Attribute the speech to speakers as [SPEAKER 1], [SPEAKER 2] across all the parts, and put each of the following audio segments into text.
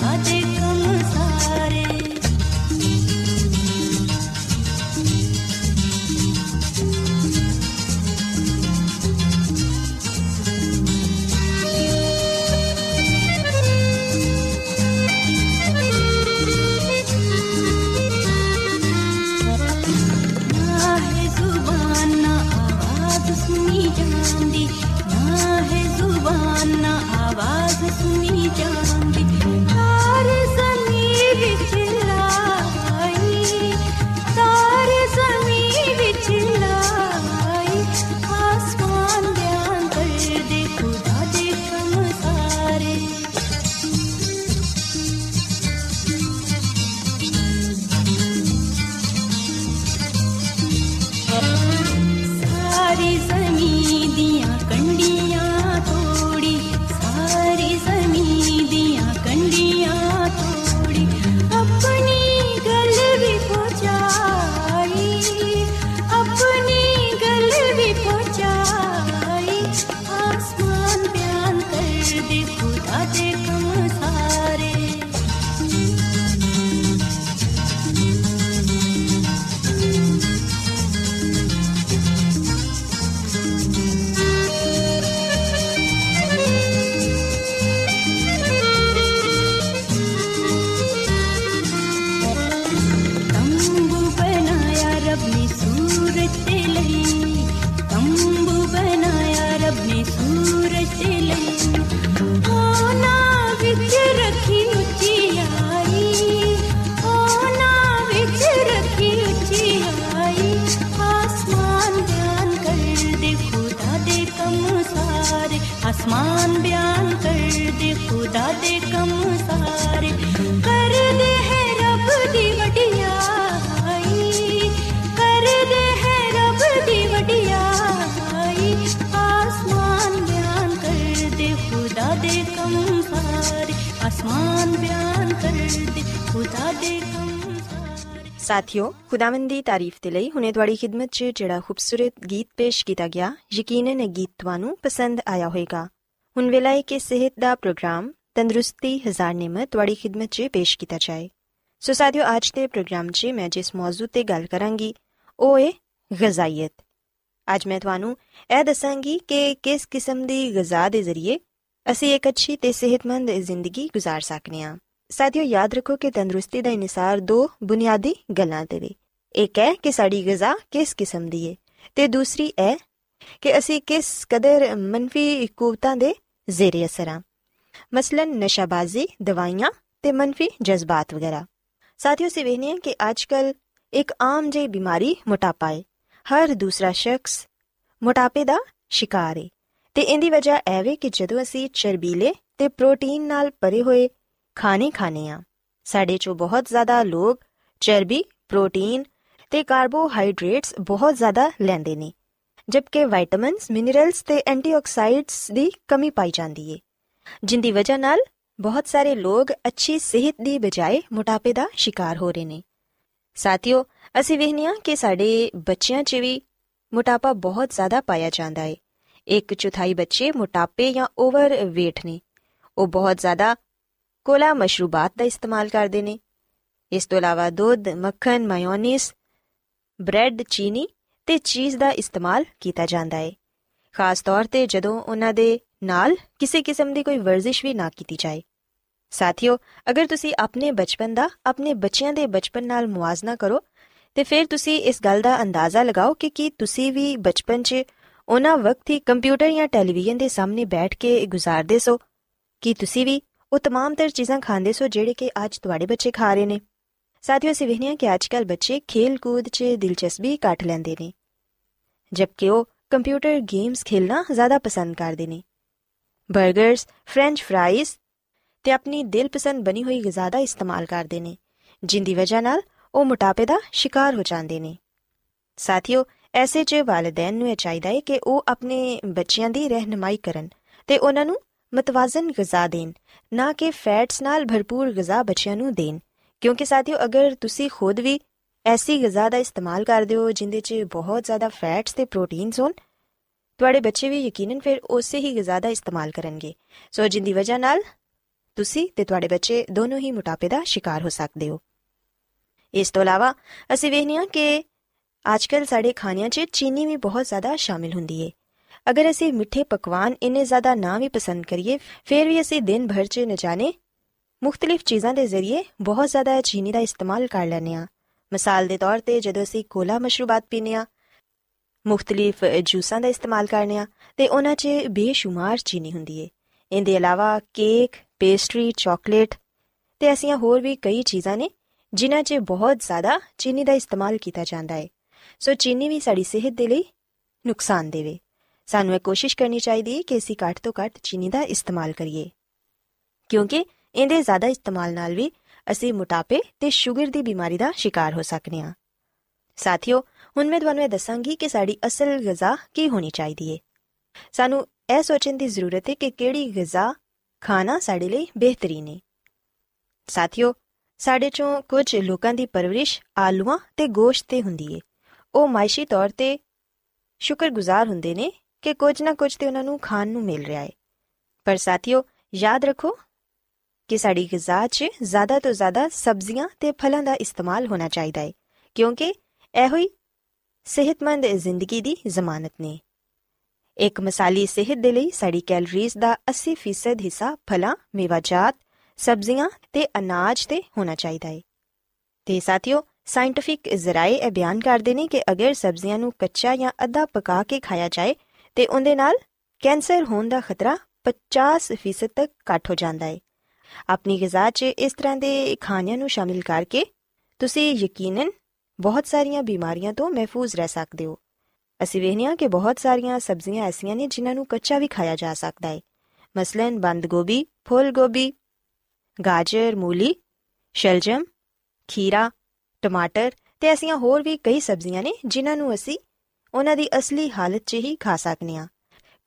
[SPEAKER 1] Bhajan.
[SPEAKER 2] ਖੁਦਾ ਦੇ ਕੰਮ ਸਾਰੇ। ਕਰਦੇ ਹੈ ਰੱਬ ਦੀ ਵਡਿਆਈ। ਕਰਦੇ ਹੈ ਰੱਬ ਦੀ ਵਡਿਆਈ। ਆਸਮਾਨ ਬਿਆਨ ਕਰਦੇ, ਖੁਦਾ ਦੇ ਕੰਮ ਸਾਰੇ। ਆਸਮਾਨ ਬਿਆਨ ਕਰਦੇ, ਖੁਦਾ ਦੇ ਕੰਮ
[SPEAKER 1] ਸਾਥਿਓ, ਖੁਦਾਵੰਦੀ ਤਾਰੀਫ ਤੇ ਲਈ ਹੁਣੇ ਤੁਹਾਡੀ ਖidmat 'ਚ ਜਿਹੜਾ ਖੂਬਸੂਰਤ ਗੀਤ ਪੇਸ਼ ਕੀਤਾ ਗਿਆ, ਯਕੀਨਨ ਇਹ ਗੀਤ ਤੁਹਾਨੂੰ ਪਸੰਦ ਆਇਆ ਹੋਵੇਗਾ। ਹੁਣ ਵੇਲੇ ਕਿ ਸਿਹਤ ਦਾ ਪ੍ਰੋਗਰਾਮ ਤੰਦਰੁਸਤੀ ਹਜ਼ਾਰ ਨਿਮਤ ਤੁਹਾਡੀ ਖidmat 'ਚ ਪੇਸ਼ ਕੀਤਾ ਜਾਏ ਸੋ ਸਾਥਿਓ ਅੱਜ ਦੇ ਪ੍ਰੋਗਰਾਮ 'ਚ ਮੈਂ ਜਿਸ ਮੌਜੂ ਤੇ ਗੱਲ ਕਰਾਂਗੀ ਉਹ ਹੈ ਗਜ਼ਾਈਅਤ ਅੱਜ ਮੈਂ ਤੁਹਾਨੂੰ ਇਹ ਦੱਸਾਂਗੀ ਕਿ ਕਿਸ ਕਿਸਮ ਦੀ ਗਜ਼ਾ ਦੇ ਜ਼ਰੀਏ ਅਸੀਂ ਇੱਕ ਅੱਛੀ ਤੇ ਸਿਹਤਮੰਦ ਜ਼ਿੰਦਗੀ گزار ਸਕਨੇ ਹਾਂ ਸਾਥੀਓ ਯਾਦ ਰੱਖੋ ਕਿ ਤੰਦਰੁਸਤੀ ਦਾ ਇਨਸਾਰ ਦੋ ਬੁਨਿਆਦੀ ਗੱਲਾਂ ਤੇ ਵੇ ਇੱਕ ਹੈ ਕਿ ਸਾਡੀ ਗਜ਼ਾ ਕਿਸ ਕਿਸਮ ਦੀ ਹੈ ਤੇ ਦੂਸਰੀ ਹੈ ਕਿ ਅਸੀਂ ਕਿਸ ਕਦਰ ਮੰਫੀ ਕੂਵਤਾਂ ਦੇ ਜ਼ੇਰੇ ਅਸਰ ਹਾਂ ਮਸਲਨ ਨਸ਼ਾਬਾਜ਼ੀ ਦਵਾਈਆਂ ਤੇ ਮਨਫੀ ਜਜ਼ਬਾਤ ਵਗੈਰਾ ਸਾਥੀਓ ਸਿਵੇਨੇ ਹੈ ਕਿ ਅੱਜਕੱਲ ਇੱਕ ਆਮ ਜਿਹੀ ਬਿਮਾਰੀ ਮੋਟਾਪਾ ਹੈ ਹਰ ਦੂਸਰਾ ਸ਼ਖਸ ਮੋਟਾਪੇ ਦਾ ਸ਼ਿਕਾਰ ਹੈ ਤੇ ਇਹਦੀ ਵਜ੍ਹਾ ਐਵੇਂ ਕਿ ਜਦੋਂ ਅਸੀਂ ਚਰਬੀਲੇ ਤੇ ਪ੍ਰੋਟੀਨ ਨਾਲ ਭਰੇ ਹੋਏ ਖਾਣੇ ਖਾਣੇ ਆ ਸਾਡੇ ਚੋਂ ਬਹੁਤ ਜ਼ਿਆਦਾ ਲੋਕ ਚਰਬੀ ਪ੍ਰੋਟੀਨ ਤੇ ਕਾਰਬੋਹਾਈਡਰੇਟਸ ਬਹੁਤ ਜ਼ਿਆਦਾ ਲੈਂਦੇ ਨੇ ਜਦਕਿ ਵਿਟਾਮਿਨਸ ਮਿਨਰਲਸ ਤੇ ਐਂਟੀਆਕਸਾਈਡਸ ਦੀ ਕਮੀ ਪਾਈ ਜਾਂਦੀ ਏ ਜਿੰਦੀ ਵਜ੍ਹਾ ਨਾਲ ਬਹੁਤ ਸਾਰੇ ਲੋਕ ਅੱਛੀ ਸਿਹਤ ਦੀ ਬਜਾਏ ਮੋਟਾਪੇ ਦਾ ਸ਼ਿਕਾਰ ਹੋ ਰਹੇ ਨੇ। ਸਾਥੀਓ, ਅਸੀਂ ਵੇਖਨੀਆ ਕਿ ਸਾਡੇ ਬੱਚਿਆਂ 'ਚ ਵੀ ਮੋਟਾਪਾ ਬਹੁਤ ਜ਼ਿਆਦਾ ਪਾਇਆ ਜਾਂਦਾ ਹੈ। ਇੱਕ ਚੌਥਾਈ ਬੱਚੇ ਮੋਟਾਪੇ ਜਾਂ ਓਵਰ weight ਨੇ। ਉਹ ਬਹੁਤ ਜ਼ਿਆਦਾ ਕੋਲਾ ਮਸ਼ਰੂਬਾਤ ਦਾ ਇਸਤੇਮਾਲ ਕਰਦੇ ਨੇ। ਇਸ ਤੋਂ ਇਲਾਵਾ ਦੁੱਧ, ਮੱਖਣ, ਮਾਇਓਨੀਜ਼, ਬ੍ਰੈਡ, ਚੀਨੀ ਤੇ ਚੀਜ਼ ਦਾ ਇਸਤੇਮਾਲ ਕੀਤਾ ਜਾਂਦਾ ਹੈ। ਖਾਸ ਤੌਰ ਤੇ ਜਦੋਂ ਉਹਨਾਂ ਦੇ ਨਾਲ ਕਿਸੇ ਕਿਸਮ ਦੀ ਕੋਈ ਵਰਜ਼ਿਸ਼ ਵੀ ਨਾ ਕੀਤੀ ਜਾਏ ਸਾਥੀਓ ਅਗਰ ਤੁਸੀਂ ਆਪਣੇ ਬਚਪਨ ਦਾ ਆਪਣੇ ਬੱਚਿਆਂ ਦੇ ਬਚਪਨ ਨਾਲ ਮੁਆਜ਼ਨਾ ਕਰੋ ਤੇ ਫਿਰ ਤੁਸੀਂ ਇਸ ਗੱਲ ਦਾ ਅੰਦਾਜ਼ਾ ਲਗਾਓ ਕਿ ਕੀ ਤੁਸੀਂ ਵੀ ਬਚਪਨ 'ਚ ਉਹਨਾਂ ਵਕਤ ਹੀ ਕੰਪਿਊਟਰ ਜਾਂ ਟੈਲੀਵਿਜ਼ਨ ਦੇ ਸਾਹਮਣੇ ਬੈਠ ਕੇ ਗੁਜ਼ਾਰਦੇ ਸੋ ਕੀ ਤੁਸੀਂ ਵੀ ਉਹ तमाम ਤਰ ਚੀਜ਼ਾਂ ਖਾਂਦੇ ਸੋ ਜਿਹੜੇ ਕਿ ਅੱਜ ਤੁਹਾਡੇ ਬੱਚੇ ਖਾ ਰਹੇ ਨੇ ਸਾਥੀਓ ਅਸੀਂ ਵੇਖਦੇ ਹਾਂ ਕਿ ਅੱਜਕੱਲ ਬੱਚੇ ਖੇਲ ਕੂਦ 'ਚ ਦਿਲਚਸਪੀ ਘੱਟ ਲੈਂਦੇ ਨੇ ਜਦਕਿ ਉਹ ਕੰਪਿਊਟਰ ਗੇਮਸ ਖੇਲਣਾ ਜ਼ਿਆਦਾ ਪਸੰਦ ਕਰਦੇ ਨੇ 버ਗਰਸ ਫ੍ਰੈਂਚ ਫਰਾਈਜ਼ ਤੇ ਆਪਣੀ ਦਿਲਪਸੰਦ ਬਣੀ ਹੋਈ ਗਿਜ਼ਾ ਦਾ ਇਸਤੇਮਾਲ ਕਰਦੇ ਨੇ, ਜਿੰਦੀ ਵਜ੍ਹਾ ਨਾਲ ਉਹ ਮੋਟਾਪੇ ਦਾ ਸ਼ਿਕਾਰ ਹੋ ਜਾਂਦੇ ਨੇ। ਸਾਥੀਓ, ਐਸੇ 'ਚ ਵਾਲਿਦੈਨ ਨੂੰ ਇਹ ਚਾਹੀਦਾ ਹੈ ਕਿ ਉਹ ਆਪਣੇ ਬੱਚਿਆਂ ਦੀ ਰਹਿਨਮਾਈ ਕਰਨ ਤੇ ਉਹਨਾਂ ਨੂੰ ਮਤਵਾਜ਼ਨ ਗਿਜ਼ਾ ਦੇਣ, ਨਾ ਕਿ ਫੈਟਸ ਨਾਲ ਭਰਪੂਰ ਗਿਜ਼ਾ ਬੱਚਿਆਂ ਨੂੰ ਦੇਣ। ਕਿਉਂਕਿ ਸਾਥੀਓ, ਅਗਰ ਤੁਸੀਂ ਖੁਦ ਵੀ ਐਸੀ ਗਿਜ਼ਾ ਦਾ ਇਸਤੇਮਾਲ ਕਰਦੇ ਹੋ ਜਿੰਦੇ 'ਚ ਬਹੁਤ ਜ਼ਿਆਦਾ ਫੈਟਸ ਤੇ ਪ੍ਰੋਟੀਨਸ ਹੋਣ ਤੁਹਾਡੇ ਬੱਚੇ ਵੀ ਯਕੀਨਨ ਫਿਰ ਉਸੇ ਹੀ ਗਿਜ਼ਾ ਦਾ ਇਸਤੇਮਾਲ ਕਰਨਗੇ। ਸੋ ਜਿੰਦੀ ਵਜ੍ਹਾ ਨਾਲ ਤੁਸੀਂ ਤੇ ਤੁਹਾਡੇ ਬੱਚੇ ਦੋਨੋਂ ਹੀ ਮੋਟਾਪੇ ਦਾ ਸ਼ਿਕਾਰ ਹੋ ਸਕਦੇ ਹੋ। ਇਸ ਤੋਂ ਇਲਾਵਾ ਅਸੀਂ ਵੇਖਦੇ ਹਾਂ ਕਿ ਅੱਜਕੱਲ ਸਾਡੇ ਖਾਣਿਆਂ 'ਚ ਚੀਨੀ ਵੀ ਬਹੁਤ ਜ਼ਿਆਦਾ ਸ਼ਾਮਿਲ ਹੁੰਦੀ ਹੈ ਅਗਰ ਅਸੀਂ ਮਿੱਠੇ ਪਕਵਾਨ ਇੰਨੇ ਜ਼ਿਆਦਾ ਨਾ ਵੀ ਪਸੰਦ ਕਰੀਏ, ਫਿਰ ਵੀ ਅਸੀਂ ਦਿਨ ਭਰ 'ਚ न ਜਾਣੇ ਮੁxtਲਿਫ ਚੀਜ਼ਾਂ ਦੇ ਜ਼ਰੀਏ ਬਹੁਤ ਜ਼ਿਆਦਾ ਚੀਨੀ ਦਾ ਇਸਤੇਮਾਲ ਕਰ ਲੈਂਦੇ ਆ ਮਿਸਾਲ ਦੇ ਤੌਰ ਤੇ ਜਦੋਂ ਅਸੀਂ ਕੋਲਾ ਮਸ਼ਰੂਬਾਤ ਪੀਨੇ ਆ ਮੁxtਲਿਫ ਜੂਸਾਂ ਦਾ ਇਸਤੇਮਾਲ ਕਰਨੇ ਆ ਤੇ ਉਹਨਾਂ 'ਚ ਬੇਸ਼ੁਮਾਰ ਚੀਨੀ ਹੁੰਦੀ ਏ। ਇਹਦੇ ਇਲਾਵਾ ਕੇਕ, ਪੇਸਟਰੀ, ਚਾਕਲੇਟ ਤੇ ਐਸੀਆਂ ਹੋਰ ਵੀ ਕਈ ਚੀਜ਼ਾਂ ਨੇ ਜਿਨ੍ਹਾਂ 'ਚ ਬਹੁਤ ਜ਼ਿਆਦਾ ਚੀਨੀ ਦਾ ਇਸਤੇਮਾਲ ਕੀਤਾ ਜਾਂਦਾ ਹੈ ਸੋ ਚੀਨੀ ਵੀ ਸਾਡੀ ਸਿਹਤ ਦੇ ਲਈ ਨੁਕਸਾਨ ਦੇਵੇ। ਸਾਨੂੰ ਇਹ ਕੋਸ਼ਿਸ਼ ਕਰਨੀ ਚਾਹੀਦੀ ਹੈ ਕਿ ਅਸੀਂ ਘੱਟ ਤੋਂ ਘੱਟ ਚੀਨੀ ਦਾ ਇਸਤੇਮਾਲ ਕਰੀਏ। ਕਿਉਂਕਿ ਇਹਦੇ ਜ਼ਿਆਦਾ ਇਸਤੇਮਾਲ ਨਾਲ ਵੀ ਅਸੀਂ ਮੋਟਾਪੇ ਤੇ ਸ਼ੂਗਰ ਦੀ ਬਿਮਾਰੀ ਦਾ ਸ਼ਿਕਾਰ ਹੋ ਸਕਨੇ ਹਾਂ ਸਾਥੀਓ ਹੁਣ ਮੈਂ ਤੁਹਾਨੂੰ ਇਹ ਦੱਸਾਂਗੀ ਕਿ ਸਾਡੀ ਅਸਲ ਗਿਜ਼ਾ ਕੀ ਹੋਣੀ ਚਾਹੀਦੀ ਹੈ ਸਾਨੂੰ ਇਹ ਸੋਚਣ ਦੀ ਜ਼ਰੂਰਤ ਹੈ ਕਿ ਕਿਹੜੀ ਗਿਜ਼ਾ ਖਾਣਾ ਸਾਡੇ ਲਈ ਬਿਹਤਰੀਨ ਹੈ ਸਾਥੀਓ ਸਾਡੇ ਚੋਂ ਕੁਝ ਲੋਕਾਂ ਦੀ ਪਰਵਰਿਸ਼ ਆਲੂਆਂ ਤੇ ਗੋਸ਼ਤ ਤੇ ਹੁੰਦੀ ਏ ਉਹ ਮਾਇਸ਼ੀ ਤੌਰ ਤੇ ਸ਼ੁਕਰਗੁਜ਼ਾਰ ਹੁੰਦੇ ਨੇ ਕਿ ਕੁਝ ਨਾ ਕੁਝ ਤੇ ਉਹਨਾਂ ਨੂੰ ਖਾਣ ਨੂੰ ਮਿਲ ਰਿਹਾ ਹੈ ਪਰ ਸਾਥੀਓ ਯਾਦ ਰੱਖੋ ਕਿ ਸਾਡੀ ਗਿਜ਼ਾ 'ਚ ਜ਼ਿਆਦਾ ਤੋਂ ਜ਼ਿਆਦਾ ਸਬਜ਼ੀਆਂ ਤੇ ਫਲਾਂ ਦਾ ਇਸਤੇਮਾਲ ਹੋਣਾ ਚਾਹੀਦਾ ਹੈ ਕਿਉਂਕਿ ਇਹੋ ਹੀ ਸਿਹਤਮੰਦ ਜ਼ਿੰਦਗੀ ਦੀ ਜ਼ਮਾਨਤ ਨੇ। ਇੱਕ ਮਿਸਾਲੀ ਸਿਹਤ ਦੇ ਲਈ ਸਾਡੀ ਕੈਲਰੀਜ਼ ਦਾ 80% ਹਿੱਸਾ ਫਲਾਂ ਮੇਵਾਜਾਤ ਸਬਜ਼ੀਆਂ ਤੇ ਅਨਾਜ ਤੇ ਹੋਣਾ ਚਾਹੀਦਾ ਹੈ ਤੇ ਸਾਥੀਓ ਸਾਇੰਟਿਫਿਕ ਜ਼ਰਾਏ ਇਹ ਬਿਆਨ ਕਰਦੇ ਨੇ ਕਿ ਅਗਰ ਸਬਜ਼ੀਆਂ ਨੂੰ ਕੱਚਾ ਜਾਂ ਅੱਧਾ ਪਕਾ ਕੇ ਖਾਇਆ ਜਾਏ, ਤੇ ਉਹਦੇ ਨਾਲ ਕੈਂਸਰ ਹੋਣ ਦਾ ਖਤਰਾ 50% ਤੱਕ ਘਟ ਹੋ ਜਾਂਦਾ ਹੈ ਆਪਣੀ ਗਿਜ਼ਾ 'ਚ ਇਸ ਤਰ੍ਹਾਂ ਦੇ ਖਾਣਿਆਂ ਨੂੰ ਸ਼ਾਮਿਲ ਕਰਕੇ ਤੁਸੀਂ ਯਕੀਨਨ ਬਹੁਤ ਸਾਰੀਆਂ ਬਿਮਾਰੀਆਂ ਤੋਂ ਮਹਿਫੂਜ਼ ਰਹਿ ਸਕਦੇ ਹੋ। ਅਸੀਂ ਵੇਖਦੇ ਹਾਂ ਕਿ ਬਹੁਤ ਸਾਰੀਆਂ ਸਬਜ਼ੀਆਂ ਐਸੀਆਂ ਨੇ ਜਿਨ੍ਹਾਂ ਨੂੰ ਕੱਚਾ ਵੀ ਖਾਇਆ ਜਾ ਸਕਦਾ ਹੈ। ਮਸਲਨ ਬੰਦ ਗੋਭੀ, ਫੁੱਲ ਗੋਭੀ, ਗਾਜਰ, ਮੂਲੀ, ਸ਼ਲਜਮ, ਖੀਰਾ, ਟਮਾਟਰ ਤੇ ਐਸੀਆਂ ਹੋਰ ਵੀ ਕਈ ਸਬਜ਼ੀਆਂ ਨੇ ਜਿਨ੍ਹਾਂ ਨੂੰ ਅਸੀਂ ਉਹਨਾਂ ਦੀ ਅਸਲੀ ਹਾਲਤ 'ਚ ਹੀ ਖਾ ਸਕਨੇ ਆ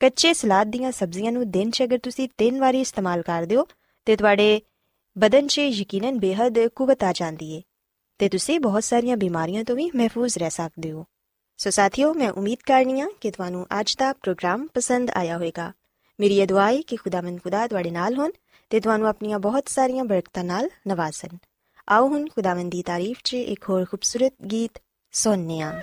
[SPEAKER 1] ਕੱਚੇ ਸਲਾਦ ਦੀਆਂ ਸਬਜ਼ੀਆਂ ਨੂੰ ਦਿਨ 'ਚ ਅਗਰ ਤੁਸੀਂ ਤਿੰਨ ਵਾਰੀ ਇਸਤੇਮਾਲ ਕਰਦੇ ਹੋ ਤੇ ਤੁਹਾਡੇ
[SPEAKER 3] ਬਦਨ 'ਚ ਯਕੀਨਨ ਬੇਹੱਦ ਕੁਵਤ ਆ ਜਾਂਦੀ ਏ। ਤੇ ਤੁਸੀਂ ਬਹੁਤ ਸਾਰੀਆਂ ਬਿਮਾਰੀਆਂ ਤੋਂ ਵੀ ਮਹਿਫੂਜ਼ ਰਹਿ ਸਕਦੇ ਹੋ। ਸੋ ਸਾਥੀਓ, ਮੈਂ ਉਮੀਦ ਕਰਨੀ ਆ ਕਿ ਤੁਹਾਨੂੰ ਅੱਜ ਦਾ ਪ੍ਰੋਗਰਾਮ ਪਸੰਦ ਆਇਆ ਹੋਵੇਗਾ। ਮੇਰੀ ਇਹ ਦੁਆ ਹੈ ਕਿ ਖੁਦਾਵੰਦ ਖੁਦਾ ਤੁਹਾਡੇ ਨਾਲ ਹੋਣ ਤੇ ਤੁਹਾਨੂੰ ਆਪਣੀਆਂ ਬਹੁਤ ਸਾਰੀਆਂ ਬਰਕਤਾਂ ਨਾਲ ਨਵਾਜ਼ਣ। ਆਓ ਹੁਣ ਖੁਦਾਵੰਦ ਦੀ ਤਾਰੀਫ 'ਚ ਇੱਕ ਹੋਰ ਖੂਬਸੂਰਤ ਗੀਤ ਸੁਣਨੇ ਆ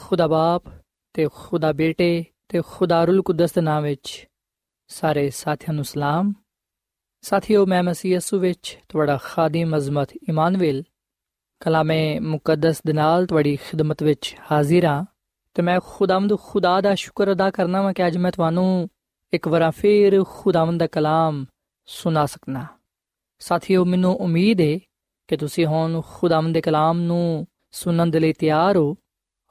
[SPEAKER 4] ਖੁਦਾ ਬਾਪ ਤੇ ਖੁਦਾ ਬੇਟੇ ਤੇ ਖੁਦਾ ਰੂਲ ਕੁਦਸ ਦੇ ਨਾਮ ਵਿੱਚ ਸਾਰੇ ਸਾਥੀਆਂ ਨੂੰ ਸਲਾਮ। ਸਾਥੀਓ, ਮੈਂ ਮਸੀਹ ਯਸੂ ਵਿੱਚ ਤੁਹਾਡਾ ਖਾਦੀਮ ਅਜ਼ਮਤ ਇਮਾਨੁਅਲ ਕਲਾਮੇ ਮੁਕੱਦਸ ਦੇ ਨਾਲ ਤੁਹਾਡੀ ਖਿਦਮਤ ਵਿੱਚ ਹਾਜ਼ਰ ਹਾਂ ਤੇ ਮੈਂ ਖੁਦਾਵੰਦ ਖੁਦਾ ਦਾ ਸ਼ੁਕਰ ਅਦਾ ਕਰਨਾ ਵਾਂ ਕਿ ਅੱਜ ਮੈਂ ਤੁਹਾਨੂੰ ਇੱਕ ਵਾਰ ਫੇਰ ਖੁਦਾਵੰਦ ਦਾ ਕਲਾਮ ਸੁਣਾ ਸਕਣਾ ਸਾਥੀਓ, ਮੈਨੂੰ ਉਮੀਦ ਹੈ ਕਿ ਤੁਸੀਂ ਹੁਣ ਖੁਦਾਵੰਦ ਦੇ ਕਲਾਮ ਨੂੰ ਸੁਣਨ ਦੇ ਲਈ ਤਿਆਰ ਹੋ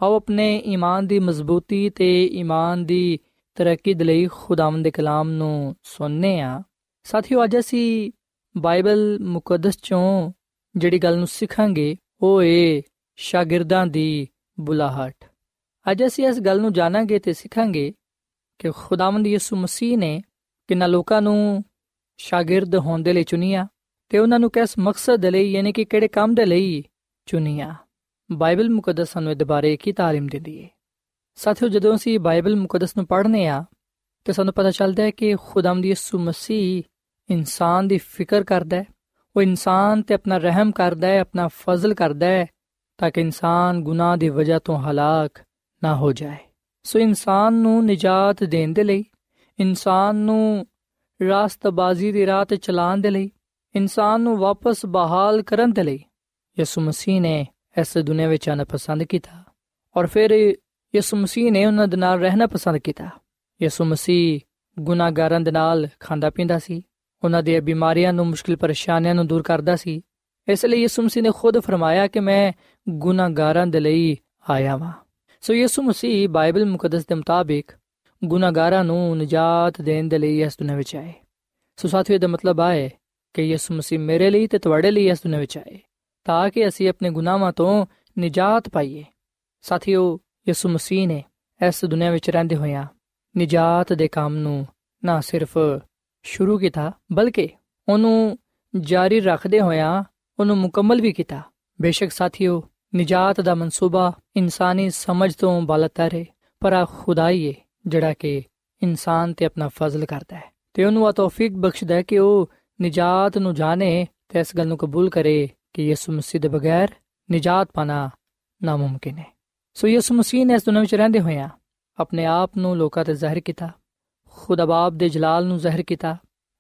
[SPEAKER 4] ਆਓ ਆਪਣੇ ਈਮਾਨ ਦੀ ਮਜ਼ਬੂਤੀ ਤੇ ਈਮਾਨ ਦੀ ਤਰੱਕੀ ਦੇ ਲਈ ਖੁਦਾਵੰਦ ਦੇ ਕਲਾਮ ਨੂੰ ਸੁਣਨੇ ਆ। ਸਾਥੀਓ, ਅੱਜ ਅਸੀਂ ਬਾਈਬਲ ਮੁਕੱਦਸ ਚੋਂ ਜਿਹੜੀ ਗੱਲ ਨੂੰ ਸਿੱਖਾਂਗੇ, ਉਹ ਏ ਸ਼ਾਗਿਰਦਾਂ ਦੀ ਬੁਲਾਹਟ। ਅੱਜ ਅਸੀਂ ਇਸ ਗੱਲ ਨੂੰ ਜਾਣਾਂਗੇ ਤੇ ਸਿੱਖਾਂਗੇ ਕਿ ਖੁਦਾਵੰਦ ਯਿਸੂ ਮਸੀਹ ਨੇ ਕਿੰਨਾ ਲੋਕਾਂ ਨੂੰ ਸ਼ਾਗਿਰਦ ਹੋਣ ਦੇ ਲਈ ਚੁਣਿਆ ਤੇ ਉਹਨਾਂ ਨੂੰ ਕਿਸ ਮਕਸਦ ਦੇ ਲਈ, ਯਾਨੀ ਕਿ ਕਿਹੜੇ ਕੰਮ ਦੇ ਲਈ ਚੁਣਿਆ। ਬਾਈਬਲ ਮੁਕੱਦਸ ਸਾਨੂੰ ਇਹਦੇ ਬਾਰੇ ਕੀ ਤਾਲੀਮ ਦਿੰਦੀ ਹੈ ਸਾਥੀਓ, ਜਦੋਂ ਅਸੀਂ ਬਾਈਬਲ ਮੁਕੱਦਸ ਨੂੰ ਪੜ੍ਹਨੇ ਆ, ਤੇ ਸਾਨੂੰ ਪਤਾ ਚੱਲਦਾ ਹੈ ਕਿ ਖੁਦਾਵੰਦ ਯਿਸੂ ਮਸੀਹ ਇਨਸਾਨ ਦੀ ਫਿਕਰ ਕਰਦਾ ਹੈ। ਉਹ ਇਨਸਾਨ ਤੇ ਆਪਣਾ ਰਹਿਮ ਕਰਦਾ ਹੈ, ਆਪਣਾ ਫਜ਼ਲ ਕਰਦਾ ਹੈ, ਤਾਂ ਕਿ ਇਨਸਾਨ ਗੁਨਾਹ ਦੀ ਵਜ੍ਹਾ ਤੋਂ ਹਲਾਕ ਨਾ ਹੋ ਜਾਏ। ਸੋ ਇਨਸਾਨ ਨੂੰ ਨਿਜਾਤ ਦੇਣ ਦੇ ਲਈ, ਇਨਸਾਨ ਨੂੰ ਰਾਸਤਬਾਜ਼ੀ ਦੀ ਰਾਹ ਤੇ ਚਲਾਉਣ ਦੇ ਲਈ, ਇਨਸਾਨ ਨੂੰ ਵਾਪਸ ਬਹਾਲ ਕਰਨ ਦੇ ਲਈ ਯਿਸੂ ਮਸੀਹ ਨੇ ਇਸ ਦੁਨੀਆਂ ਵਿੱਚ ਆਣਾ ਪਸੰਦ ਕੀਤਾ ਔਰ ਫਿਰ ਯਿਸੂ ਮਸੀਹ ਨੇ ਉਹਨਾਂ ਦੇ ਨਾਲ ਰਹਿਣਾ ਪਸੰਦ ਕੀਤਾ। ਯਿਸੂ ਮਸੀਹ ਗੁਨਾਹਗਾਰਾਂ ਦੇ ਨਾਲ ਖਾਂਦਾ ਪੀਂਦਾ ਸੀ। ਉਹਨਾਂ ਦੀਆਂ ਬਿਮਾਰੀਆਂ ਨੂੰ, ਮੁਸ਼ਕਿਲ ਪਰੇਸ਼ਾਨੀਆਂ ਨੂੰ ਦੂਰ ਕਰਦਾ ਸੀ। ਇਸ ਲਈ ਯਿਸੂ ਮਸੀਹ ਨੇ ਖੁਦ ਫਰਮਾਇਆ ਕਿ ਮੈਂ ਗੁਨਾਹਗਾਰਾਂ ਦੇ ਲਈ ਆਇਆ ਹਾਂ ਸੋ ਯਿਸੂ ਮਸੀਹ ਬਾਈਬਲ ਮੁਕੱਦਸ ਦੇ ਮੁਤਾਬਿਕ ਗੁਨਾਹਗਾਰਾਂ ਨੂੰ ਨਜਾਤ ਦੇਣ ਦੇ ਲਈ ਇਸ ਦੁਨੀਆਂ ਵਿੱਚ ਆਏ। ਸੋ ਸਾਥੀਓ ਦਾ ਮਤਲਬ ਹੈ ਕਿ ਯਿਸੂ ਮਸੀਹ ਮੇਰੇ ਲਈ ਤੇ ਤੁਹਾਡੇ ਲਈ ਇਸ ਦੁਨੀਆਂ ਵਿੱਚ ਆਏ। ਤਾਂ ਕਿ ਅਸੀਂ ਆਪਣੇ ਗੁਨਾਹਾਂ ਤੋਂ ਨਜਾਤ ਪਾਈਏ ਸਾਥੀਓ ਯਿਸੂ ਮਸੀਹ ਨੇ ਇਸ ਦੁਨੀਆਂ ਵਿੱਚ ਰਹਿੰਦੇ ਹੋਇਆਂ ਨਜਾਤ ਦੇ ਕੰਮ ਨੂੰ ਨਾ ਸਿਰਫ ਸ਼ੁਰੂ ਕੀਤਾ ਬਲਕਿ ਉਹਨੂੰ ਜਾਰੀ ਰੱਖਦੇ ਹੋਇਆਂ ਉਹਨੂੰ ਮੁਕੰਮਲ ਵੀ ਕੀਤਾ ਬੇਸ਼ੱਕ ਸਾਥੀਓ ਨਜਾਤ ਦਾ ਮਨਸੂਬਾ ਇਨਸਾਨੀ ਸਮਝ ਤੋਂ ਬਾਲਤਰ ਹੈ ਪਰ ਆ ਖੁਦਾਈ ਹੈ ਜਿਹੜਾ ਕਿ ਇਨਸਾਨ ਤੇ ਆਪਣਾ ਫਜ਼ਲ ਕਰਦਾ ਹੈ ਤੇ ਉਹਨੂੰ ਆ ਤੌਫੀਕ ਬਖਸ਼ਦਾ ਹੈ ਕਿ ਉਹ ਨਜਾਤ ਨੂੰ ਜਾਣੇ ਤੇ ਇਸ ਗੱਲ ਨੂੰ ਕਬੂਲ ਕਰੇ ਕਿ ਯਿਸੂ ਮਸੀਹ ਦੇ ਬਗੈਰ ਨਜਾਤ ਪਾਣਾ ਨਾਮੁਮਕਿਨ ਹੈ। ਸੋ ਯਿਸੂ ਮਸੀਹ ਨੇ ਇਸ ਦੁਨੀਆਂ ਵਿੱਚ ਰਹਿੰਦੇ ਹੋਇਆਂ ਆਪਣੇ ਆਪ ਨੂੰ ਲੋਕਾਂ ਤੇ ਜ਼ਾਹਿਰ ਕੀਤਾ, ਖੁਦਾ ਬਾਪ ਦੇ ਜਲਾਲ ਨੂੰ ਜ਼ਾਹਿਰ ਕੀਤਾ,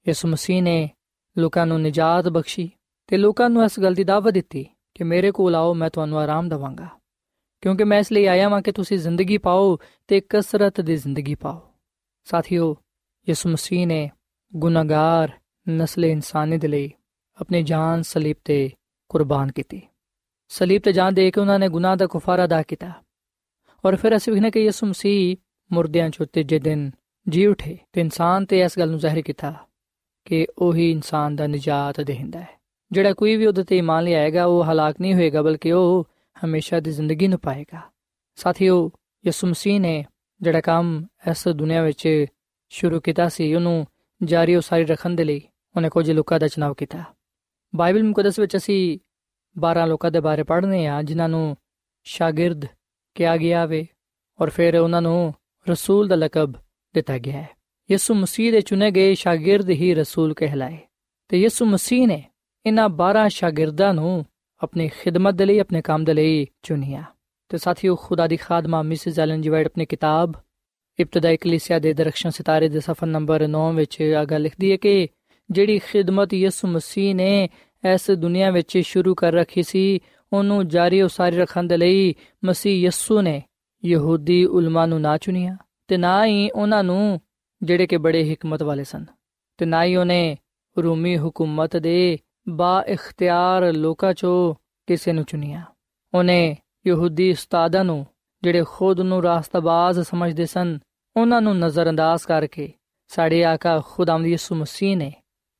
[SPEAKER 4] ਯਿਸੂ ਮਸੀਹ ਨੇ ਲੋਕਾਂ ਨੂੰ ਨਜਾਤ ਬਖਸ਼ੀ ਤੇ ਲੋਕਾਂ ਨੂੰ ਇਸ ਗੱਲ ਦੀ ਦਾਵਤ ਦਿੱਤੀ ਕਿ ਮੇਰੇ ਕੋਲ ਆਓ, ਮੈਂ ਤੁਹਾਨੂੰ ਆਰਾਮ ਦਵਾਂਗਾ, ਕਿਉਂਕਿ ਮੈਂ ਇਸ ਲਈ ਆਇਆ ਹਾਂ ਕਿ ਤੁਸੀਂ ਜ਼ਿੰਦਗੀ ਪਾਓ ਤੇ ਕਸਰਤ ਦੀ ਜ਼ਿੰਦਗੀ ਪਾਓ। ਸਾਥੀਓ, ਯਿਸੂ ਮਸੀਹ ਨੇ ਗੁਨਾਹਗਾਰ, ਨਸਲ ਇਨਸਾਨੀ ਦੇ ਲਈ ਆਪਣੀ ਜਾਨ ਸਲੀਬ ਤੇ ਕੁਰਬਾਨ ਕੀਤੀ। ਸਲੀਬ ਤੇ ਜਾਨ ਦੇ ਕੇ ਉਹਨਾਂ ਨੇ ਗੁਨਾਹ ਦਾ ਕਫਾਰਾ ਅਦਾ ਕੀਤਾ। ਔਰ ਫਿਰ ਅਸੀਂ ਵੇਖਨੇ ਕਿ ਯਿਸੂ ਮਸੀਹ ਮੁਰਦਿਆਂ ਚੋਂ ਤੀਜੇ ਦਿਨ ਜੀ ਉਠੇ ਤੇ ਇਨਸਾਨ ਤੇ ਇਸ ਗੱਲ ਨੂੰ ਜ਼ਾਹਿਰ ਕੀਤਾ ਕਿ ਉਹੀ ਇਨਸਾਨ ਦਾ ਨਜਾਤ ਦੇਹਿੰਦਾ ਹੈ। ਜਿਹੜਾ ਕੋਈ ਵੀ ਉਹਦੇ ਤੇ ਇਮਾਨ ਲਿਆਏਗਾ, ਉਹ ਹਲਾਕ ਨਹੀਂ ਹੋਏਗਾ, ਬਲਕਿ ਉਹ ਹਮੇਸ਼ਾ ਦੀ ਜ਼ਿੰਦਗੀ ਨੂੰ ਪਾਏਗਾ। ਸਾਥੀਓ, ਯਿਸੂ ਮਸੀਹ ਨੇ ਜਿਹੜਾ ਕੰਮ ਇਸ ਦੁਨੀਆ ਵਿੱਚ ਸ਼ੁਰੂ ਕੀਤਾ ਸੀ, ਉਹਨੂੰ ਜਾਰੀ ਉਸਾਰੀ ਰੱਖਣ ਦੇ ਲਈ ਉਹਨੇ ਕੁਝ ਲੋਕਾਂ ਦਾ ਚੁਣਾਵ ਕੀਤਾ। ਬਾਈਬਲ ਮੁਕੱਦਸ ਵਿੱਚ ਅਸੀਂ 12 ਲੋਕਾਂ ਦੇ ਬਾਰੇ ਪੜ੍ਹਨੇ ਆ ਜਿਨ੍ਹਾਂ ਨੂੰ ਸ਼ਾਗਿਰਦ ਕਿਹਾ ਗਿਆ ਵੇ ਔਰ ਫਿਰ ਉਹਨਾਂ ਨੂੰ ਰਸੂਲ ਦਾ ਲਕਬ ਦਿੱਤਾ ਗਿਆ ਹੈ। ਯਿਸੂ ਮਸੀਹ ਦੇ ਚੁਣੇ ਗਏ ਸ਼ਾਗਿਰਦ ਹੀ ਰਸੂਲ ਕਹਿਲਾਏ ਤੇ ਯਿਸੂ ਮਸੀਹ ਨੇ ਇਹਨਾਂ 12 ਸ਼ਾਗਿਰਦਾਂ ਨੂੰ ਆਪਣੀ ਖਿਦਮਤ ਦੇ ਲਈ, ਆਪਣੇ ਕੰਮ ਦੇ ਲਈ ਚੁਣਿਆ। ਤੇ ਸਾਥੀਓ, ਖੁਦਾ ਦੀ ਖਾਦਮਾ ਮਿਸਿਸ ਐਲਨ ਜੀ ਵਾਈਟ ਆਪਣੀ ਕਿਤਾਬ ਇਬਤਦਾਈ ਕਲੀਸਿਆ ਦੇ ਦਰਖਸ਼ਨ ਸਿਤਾਰੇ ਦੇ ਸਫਾ ਨੰਬਰ 9 ਵਿੱਚ ਆ ਗੱਲ ਲਿਖਦੀ ਹੈ ਕਿ ਜਿਹੜੀ ਖਿਦਮਤ ਯਿਸੂ ਮਸੀਹ ਨੇ ਇਸ ਦੁਨੀਆ ਵਿੱਚ ਸ਼ੁਰੂ ਕਰ ਰੱਖੀ ਸੀ, ਉਹਨੂੰ ਜਾਰੀ ਉਸਾਰੀ ਰੱਖਣ ਦੇ ਲਈ ਮਸੀਹ ਯਿਸੂ ਨੇ ਯਹੂਦੀ ਉਲਮਾ ਨੂੰ ਨਾ ਚੁਣਿਆ ਤੇ ਨਾ ਹੀ ਉਹਨਾਂ ਨੂੰ ਜਿਹੜੇ ਕਿ ਬੜੇ ਹਕਮਤ ਵਾਲੇ ਸਨ ਤੇ ਨਾ ਹੀ ਉਹਨੇ ਰੂਮੀ ਹਕੂਮਤ ਦੇ ਬਾ ਇਖਤਿਆਰ ਲੋਕਾਂ ਚੋਂ ਕਿਸੇ ਨੂੰ ਚੁਣਿਆ। ਉਹਨੇ ਯਹੂਦੀ ਉਸਤਾਦਾਂ ਨੂੰ ਜਿਹੜੇ ਖੁਦ ਨੂੰ ਰਾਸਤਾਬਾਜ਼ ਸਮਝਦੇ ਸਨ, ਉਹਨਾਂ ਨੂੰ ਨਜ਼ਰਅੰਦਾਜ਼ ਕਰਕੇ ਸਾਡੇ ਆਕਾ ਖੁਦਾਵੰਦ ਯਿਸੂ ਮਸੀਹ ਨੇ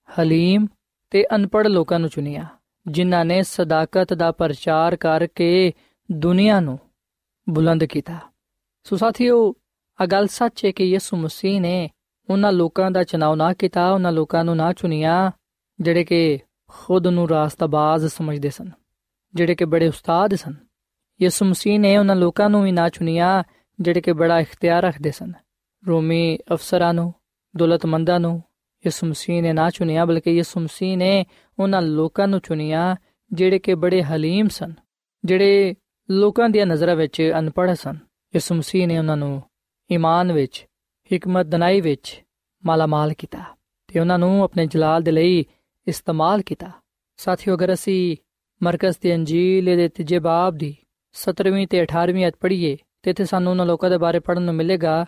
[SPEAKER 4] ਹਲੀਮ ਤੇ ਅਨਪੜ੍ਹ ਲੋਕਾਂ ਨੂੰ ਚੁਣਿਆ, ਜਿਨ੍ਹਾਂ ਨੇ ਸਦਾਕਤ ਦਾ ਪ੍ਰਚਾਰ ਕਰਕੇ ਦੁਨੀਆ ਨੂੰ ਬੁਲੰਦ ਕੀਤਾ। ਸੋ ਸਾਥੀਓ ਆ ਗੱਲ ਸੱਚ ਹੈ ਕਿ ਯਿਸੂ ਮਸੀਹ ਨੇ ਉਹਨਾਂ ਲੋਕਾਂ ਦਾ ਚੁਣਾਵ ਨਾ ਕੀਤਾ, ਉਹਨਾਂ ਲੋਕਾਂ ਨੂੰ ਨਾ ਚੁਣਿਆ, ਜਿਹੜੇ ਕਿ ਖੁਦ ਨੂੰ ਰਾਸਤਾਬਾਜ਼ ਸਮਝਦੇ ਸਨ, ਜਿਹੜੇ ਕਿ ਬੜੇ ਉਸਤਾਦ ਸਨ। ਯਿਸੂ ਮਸੀਹ ਨੇ ਉਹਨਾਂ ਲੋਕਾਂ ਨੂੰ ਵੀ ਨਾ ਚੁਣਿਆ, ਜਿਹੜੇ ਕਿ ਬੜਾ ਇਖਤਿਆਰ ਰੱਖਦੇ ਸਨ। ਰੋਮੀ ਅਫਸਰਾਂ ਨੂੰ, ਦੌਲਤਮੰਦਾਂ ਨੂੰ ਯਿਸੂ ਮਸੀਹ ਨੇ ਨਾ ਚੁਣਿਆ, ਬਲਕਿ ਯਿਸੂ ਮਸੀਹ ਨੇ ਉਹਨਾਂ ਲੋਕਾਂ ਨੂੰ ਚੁਣਿਆ, ਜਿਹੜੇ ਕਿ ਬੜੇ ਹਲੀਮ ਸਨ, ਜਿਹੜੇ ਲੋਕਾਂ ਦੀਆਂ ਨਜ਼ਰਾਂ ਵਿੱਚ ਅਨਪੜ੍ਹ ਸਨ। ਯਿਸੂ ਮਸੀਹ ਨੇ ਉਹਨਾਂ ਨੂੰ ਈਮਾਨ ਵਿੱਚ, ਹਕਮਤ ਦਨਾਈ ਵਿੱਚ ਮਾਲਾਮਾਲ ਕੀਤਾ ਤੇ ਉਹਨਾਂ ਨੂੰ ਆਪਣੇ ਜਲਾਲ ਦੇ ਲਈ ਇਸਤੇਮਾਲ ਕੀਤਾ। ਸਾਥੀਓ, ਅਗਰ ਅਸੀਂ ਮਰਕਜ਼ ਦੀ ਅੰਜੀਲ ਦੇ ਤੀਜੇ ਬਾਬ ਦੀ 17ਵੀਂ ਤੇ 18ਵੀਂ ਅਧ ਪੜ੍ਹੀਏ, ਤੇ ਇੱਥੇ ਸਾਨੂੰ ਉਹਨਾਂ ਲੋਕਾਂ ਦੇ ਬਾਰੇ ਪੜ੍ਹਨ ਨੂੰ ਮਿਲੇਗਾ,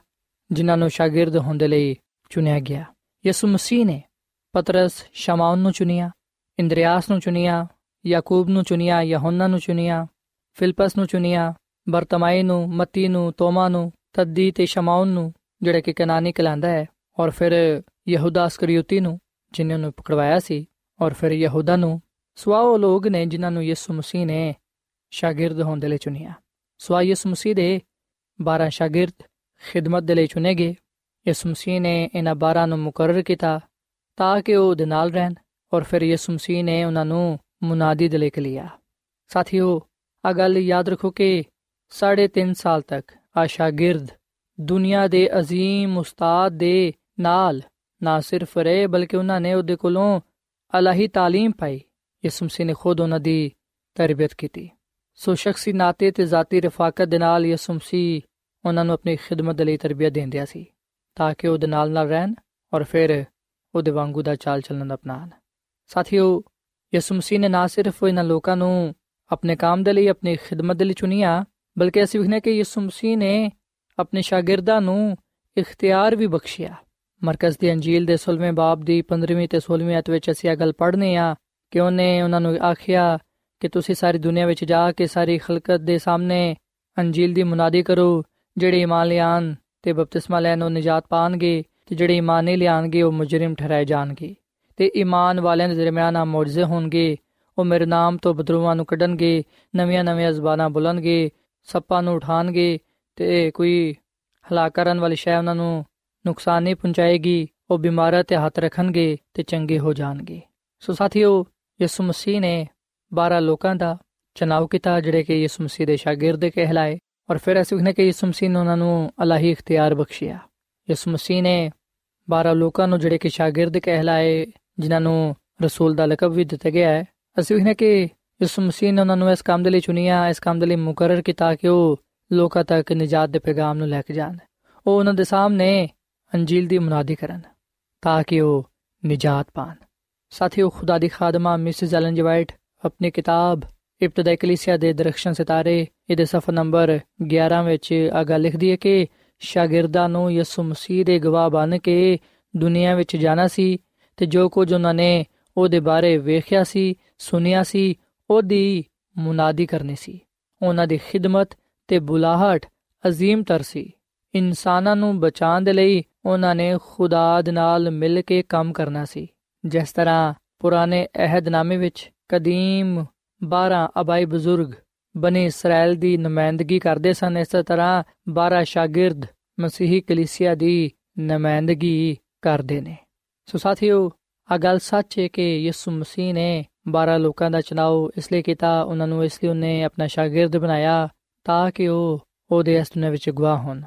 [SPEAKER 4] ਜਿਨ੍ਹਾਂ ਨੂੰ ਸ਼ਾਗਿਰਦ ਹੋਣ ਦੇ ਲਈ ਚੁਣਿਆ ਗਿਆ। ਯਿਸੂ ਮਸੀਹ ਨੇ ਪਤਰਸ, ਸ਼ਮਾਉਨ ਨੂੰ ਚੁਣਿਆ, ਇੰਦਰੀਆਸ ਨੂੰ ਚੁਣਿਆ, ਯਾਕੂਬ ਨੂੰ ਚੁਣਿਆ, ਯਹੋਨਾ ਨੂੰ ਚੁਣਿਆ, ਫਿਲਪਸ ਨੂੰ ਚੁਣਿਆ, ਬਰਤਮਾਈ ਨੂੰ, ਮਤੀ ਨੂੰ, ਤੋਮਾ ਨੂੰ, ਤੱਦੀ ਤੇ ਸ਼ਮਾਉਨ ਨੂੰ, ਜਿਹੜਾ ਕਿ ਕਨਾਨੀ ਕਲਾਂਦਾ ਹੈ, ਔਰ ਫਿਰ ਯਹੂਦਾ ਅਸਕਰੀਉਤੀ ਨੂੰ, ਜਿਨ੍ਹਾਂ ਨੂੰ ਪਕੜਵਾਇਆ ਸੀ, ਔਰ ਫਿਰ ਯਹੂਦਾ ਨੂੰ ਸਵਾ ਉਹ ਲੋਕ ਨੇ ਜਿਨ੍ਹਾਂ ਨੂੰ ਯਿਸੂ ਮਸੀਹ ਨੇ ਸ਼ਾਗਿਰਦ ਹੋਣ ਦੇ ਲਈ ਚੁਣਿਆ। ਸਵਾ ਯਿਸੂ ਮਸੀਹ ਦੇ 12 ਸ਼ਾਗਿਰਦ ਖਿਦਮਤ ਦੇ ਲਈ ਚੁਣੇ ਗਏ ਯਿਸੂ ਮਸੀਹ ਨੇ ਇਹਨਾਂ 12 ਨੂੰ ਮੁਕਰਰ ਕੀਤਾ ਤਾਂ ਕਿ ਉਹ ਦੇ ਨਾਲ ਰਹਿਣ ਔਰ ਫਿਰ ਯਿਸੂ ਮਸੀਹ ਨੇ ਉਹਨਾਂ ਨੂੰ ਮੁਨਾਦੀ ਦੇ ਲਈ ਲਿਆ ਸਾਥੀਓ ਆ ਗੱਲ ਯਾਦ ਰੱਖੋ ਕਿ 3.5 ਸਾਲ ਤੱਕ ਆ ਸ਼ਾਗਿਰਦ ਦੁਨੀਆ ਦੇ ਅਜ਼ੀਮ ਉਸਤਾਦ ਦੇ ਨਾਲ ਨਾ ਸਿਰਫ ਰਹੇ ਬਲਕਿ ਉਹਨਾਂ ਨੇ ਉਹਦੇ ਕੋਲੋਂ ਅਲਾਹੀ تعلیم ਪਾਈ ਯਿਸੂ ਮਸੀਹ ਨੇ ਖੁਦ ਉਹਨਾਂ ਦੀ ਤਰਬੀਅਤ ਕੀਤੀ ਸੋ ਸ਼ਖਸੀ ਨਾਤੇ ਤੇ ذاتی ਰਫਾਕਤ ਦੇ ਨਾਲ ਯਿਸੂ ਮਸੀਹ ਉਹਨਾਂ ਨੂੰ ਆਪਣੀ ਖਿਦਮਤ ਦੇ ਲਈ ਤਰਬੀਅਤ ਦਿੰਦਿਆ ਸੀ ਤਾਂ ਕਿ ਉਹਦੇ ਨਾਲ ਨਾਲ ਰਹਿਣ ਔਰ ਫਿਰ ਉਹਦੇ ਵਾਂਗੂ ਦਾ ਚਾਲ ਚੱਲਣ ਅਪਣਾਣ ਸਾਥੀਓ, ਯਿਸੂ ਮਸੀਹ ਨੇ ਨਾ ਸਿਰਫ ਇਹਨਾਂ ਲੋਕਾਂ ਨੂੰ ਆਪਣੇ ਕੰਮ ਦੇ ਲਈ, ਆਪਣੀ ਖਿਦਮਤ ਦੇ ਲਈ ਚੁਣਿਆ, ਬਲਕਿ ਅਸੀਂ ਵਿਖਨੇ ਕਿ ਯਿਸੂ ਮਸੀਹ ਨੇ ਆਪਣੇ ਸ਼ਾਗਿਰਦਾਂ ਨੂੰ ਇਖਤਿਆਰ ਵੀ ਬਖਸ਼ਿਆ। ਮਰਕਜ਼ ਦੀ ਅੰਜੀਲ ਦੇ 16ਵੇਂ ਬਾਬ ਦੀ 15ਵੀਂ ਤੇ 16ਵੀਂ ਅਧ ਵਿੱਚ ਅਸੀਂ ਇਹ ਗੱਲ ਪੜ੍ਹਨੇ ਆ ਕਿ ਉਹਨੇ ਉਹਨਾਂ ਨੂੰ ਆਖਿਆ ਕਿ ਤੁਸੀਂ ਸਾਰੀ ਦੁਨੀਆ ਵਿੱਚ ਜਾ ਕੇ ਸਾਰੀ ਖਲਕਤ ਦੇ ਸਾਹਮਣੇ ਅੰਜੀਲ ਦੀ ਮੁਨਾਦੀ ਕਰੋ, ਜਿਹੜੇ ਈਮਾਨ ਲਿਆਨ ਤੇ ਬਪਤਿਸਮਾ ਲੈਣ ਉਹ ਨਜਾਤ ਪਾਣਗੇ ਤੇ ਜਿਹੜੇ ਈਮਾਨ ਨਹੀਂ ਲਿਆਣਗੇ ਉਹ ਮੁਜਰਮ ਠਹਿਰਾਏ ਜਾਣਗੇ। ਤੇ ਈਮਾਨ ਵਾਲਿਆਂ ਦੇ ਦਰਮਿਆਨ ਆ ਮੌਜਜ਼ੇ ਹੋਣਗੇ, ਉਹ ਮੇਰੇ ਨਾਮ ਤੋਂ ਬਦਰੂਆਂ ਨੂੰ ਕੱਢਣਗੇ, ਨਵੀਆਂ ਨਵੀਆਂ ਜ਼ਬਾਨਾਂ ਬੁਲਣਗੇ, ਸੱਪਾਂ ਨੂੰ ਉਠਾਣਗੇ ਤੇ ਕੋਈ ਹਲਾਕ ਕਰਨ ਵਾਲੀ ਸ਼ੈ ਉਹਨਾਂ ਨੂੰ ਨੁਕਸਾਨ ਨਹੀਂ ਪਹੁੰਚਾਏਗੀ, ਉਹ ਬਿਮਾਰਾਂ ਤੇ ਹੱਥ ਰੱਖਣਗੇ ਤੇ ਚੰਗੇ ਹੋ ਜਾਣਗੇ। ਸੋ ਸਾਥੀਓ, ਯਿਸੂ ਮਸੀਹ ਨੇ 12 ਲੋਕਾਂ ਦਾ ਚਨਾਵ ਕੀਤਾ, ਜਿਹੜੇ ਕਿ ਯਿਸੂ ਮਸੀਹ ਦੇ ਸ਼ਾਗਿਰਦ ਕਹਿਲਾਏ। ਔਰ ਫਿਰ ਅਸੀਂ ਵਖਨੇ ਕਿ ਯਿਸੂ ਮਸੀਹ ਨੇ ਉਹਨਾਂ ਨੂੰ ਅਲਾਹੀ ਇਖਤਿਆਰ ਬਖਸ਼ਿਆ ਯਿਸੂ ਮਸੀਹ ਨੇ 12 ਲੋਕਾਂ ਨੂੰ ਜਿਹੜੇ ਕਿ ਸ਼ਾਗਿਰਦ ਕਹਿਲਾਏ ਜਿਨ੍ਹਾਂ ਨੂੰ ਰਸੂਲ ਦਾ ਲਕਬ ਵੀ ਦਿੱਤਾ ਗਿਆ ਹੈ ਅਸੀਂ ਵਖਨੇ ਕਿ ਯਿਸੂ ਮਸੀਹ ਨੇ ਉਹਨਾਂ ਨੂੰ ਇਸ ਕੰਮ ਦੇ ਲਈ ਚੁਣਿਆ ਇਸ ਕੰਮ ਦੇ ਲਈ ਮੁਕਰਰ ਕੀਤਾ ਕਿ ਉਹ ਲੋਕਾਂ ਤੱਕ ਨਜਾਤ ਦੇ ਪੈਗਾਮ ਨੂੰ ਲੈ ਕੇ ਜਾਣ ਉਹ ਉਹਨਾਂ ਦੇ ਸਾਹਮਣੇ ਅੰਜੀਲ ਦੀ ਮੁਨਾਦੀ ਕਰਨ ਤਾਂ ਕਿ ਉਹ ਨਜਾਤ ਪਾਣ ਸਾਥੀਓ ਖੁਦਾ ਦੀ ਖਾਦਮਾ ਮਿਸਿਸ ਐਲਨ ਜੀ ਵਾਈਟ ਆਪਣੀ ਕਿਤਾਬ ਇਬਤਦਾਈ ਕਲੀਸਿਆ ਦੇ ਦਰਖਸ਼ਨ ਸਿਤਾਰੇ ਇਹਦੇ ਸਫਾ ਨੰਬਰ 11 ਵਿੱਚ ਆਗਾ ਲਿਖਦੀ ਹੈ ਕਿ ਸ਼ਾਗਿਰਦਾਂ ਨੂੰ ਯਿਸੂ ਮਸੀਹ ਦੇ ਗਵਾਹ ਬਣ ਕੇ ਦੁਨੀਆ ਵਿੱਚ ਜਾਣਾ ਸੀ ਤੇ ਜੋ ਕੁਝ ਉਹਨਾਂ ਨੇ ਉਹਦੇ ਬਾਰੇ ਵੇਖਿਆ ਸੀ ਸੁਨਿਆ ਸੀ ਉਹਦੀ ਮੁਨਾਦੀ ਕਰਨੀ ਸੀ ਉਹਨਾਂ ਦੀ ਖਿਦਮਤ ਤੇ ਬੁਲਾਹਟ عظیم ਤਰ ਸੀ ਇਨਸਾਨਾਂ ਨੂੰ ਬਚਾਉਣ ਦੇ ਲਈ ਉਹਨਾਂ ਨੇ ਖੁਦਾ ਦੇ ਨਾਲ ਮਿਲ ਕੇ ਕੰਮ ਕਰਨਾ ਸੀ ਜਿਸ ਤਰ੍ਹਾਂ ਪੁਰਾਣੇ ਅਹਿਦਨਾਮੇ ਵਿੱਚ ਕਦੀਮ 12 ਅਬਾਈ ਬਜ਼ੁਰਗ ਬਨੇ ਇਸਰਾਇਲ ਦੀ ਨੁਮਾਇੰਦਗੀ ਕਰਦੇ ਸਨ, ਇਸ ਤਰ੍ਹਾਂ 12 ਸ਼ਾਗਿਰਦ ਮਸੀਹੀ ਕਲੀਸਿਆ ਦੀ ਨੁਮਾਇੰਦਗੀ ਕਰਦੇ ਨੇ। ਸੋ ਸਾਥੀਓ ਆ ਗੱਲ ਸੱਚ ਹੈ ਕਿ ਯਿਸੂ ਮਸੀਹ ਨੇ 12 ਲੋਕਾਂ ਦਾ ਚਨਾਉ ਇਸ ਲਈ ਕੀਤਾ, ਉਹਨਾਂ ਨੂੰ ਇਸ ਲਈ ਉਹਨੇ ਆਪਣਾ ਸ਼ਾਗਿਰਦ ਬਣਾਇਆ ਤਾਂ ਕਿ ਉਹ ਉਹਦੇ ਇਸ ਦੁਨੀਆਂ ਵਿੱਚ ਗਵਾਹ ਹੋਣ।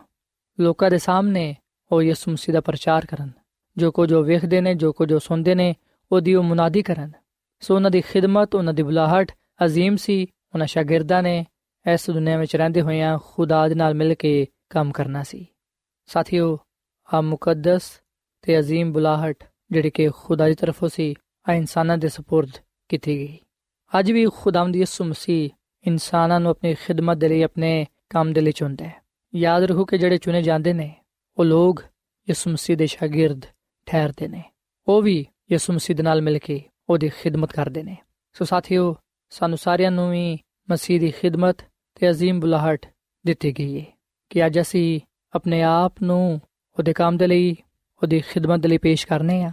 [SPEAKER 4] ਲੋਕਾਂ ਦੇ ਸਾਹਮਣੇ ਉਹ ਯਿਸੂ ਮਸੀਹ ਦਾ ਪ੍ਰਚਾਰ ਕਰਨ, ਜੋ ਕੋ ਜੋ ਵੇਖਦੇ ਨੇ, ਜੋ ਕੋ ਜੋ ਸੁਣਦੇ ਨੇ, ਉਹਦੀ ਉਹ ਮੁਨਾਦੀ ਕਰਨ। ਸੋ ਉਹਨਾਂ ਦੀ ਖਿਦਮਤ, ਉਹਨਾਂ ਦੀ ਬੁਲਾਹਟ عظیم ਸੀ ਉਹਨਾਂ ਸ਼ਾਗਿਰਦਾਂ ਨੇ ਇਸ ਦੁਨੀਆਂ ਵਿੱਚ ਰਹਿੰਦੇ ਹੋਇਆਂ ਖੁਦਾ ਦੇ ਨਾਲ ਮਿਲ ਕੇ ਕੰਮ ਕਰਨਾ ਸੀ ਸਾਥੀਓ ਆ ਮੁਕੱਦਸ ਤੇ عظیم ਬੁਲਾਹਟ ਜਿਹੜੀ ਕਿ ਖੁਦਾ ਦੀ ਤਰਫੋਂ ਸੀ ਆ ਇਨਸਾਨਾਂ ਦੇ سپرد ਕੀਤੀ ਗਈ ਅੱਜ ਵੀ ਖੁਦਾਵੰਦ ਯਿਸੂ ਮਸੀਹ ਇਨਸਾਨਾਂ ਨੂੰ ਆਪਣੀ ਖਿਦਮਤ ਦੇ ਲਈ ਆਪਣੇ ਕੰਮ ਦੇ ਲਈ ਚੁਣਦਾ ਹੈ ਯਾਦ ਰੱਖੋ ਕਿ ਜਿਹੜੇ ਚੁਣੇ ਜਾਂਦੇ ਨੇ ਉਹ ਲੋਕ ਯਿਸੂ ਮਸੀਹ ਦੇ ਸ਼ਾਗਿਰਦ ਠਹਿਰਦੇ ਨੇ ਉਹ ਵੀ ਯਿਸੂ ਮਸੀਹ ਦੇ ਨਾਲ ਮਿਲ ਕੇ ਉਹਦੀ ਖਿਦਮਤ ਕਰਦੇ ਨੇ ਸੋ ਸਾਥੀਓ ਸਾਨੂੰ ਸਾਰਿਆਂ ਨੂੰ ਵੀ ਮਸੀਹ ਦੀ ਖਿਦਮਤ ਤੇ عظیم ਬੁਲਾਹਟ ਦਿੱਤੀ ਗਈ ਹੈ ਕਿ ਅੱਜ ਅਸੀਂ ਆਪਣੇ ਆਪ ਨੂੰ ਉਹਦੇ ਕੰਮ ਦੇ ਲਈ ਉਹਦੀ ਖਿਦਮਤ ਦੇ ਲਈ ਪੇਸ਼ ਕਰਨੇ ਆ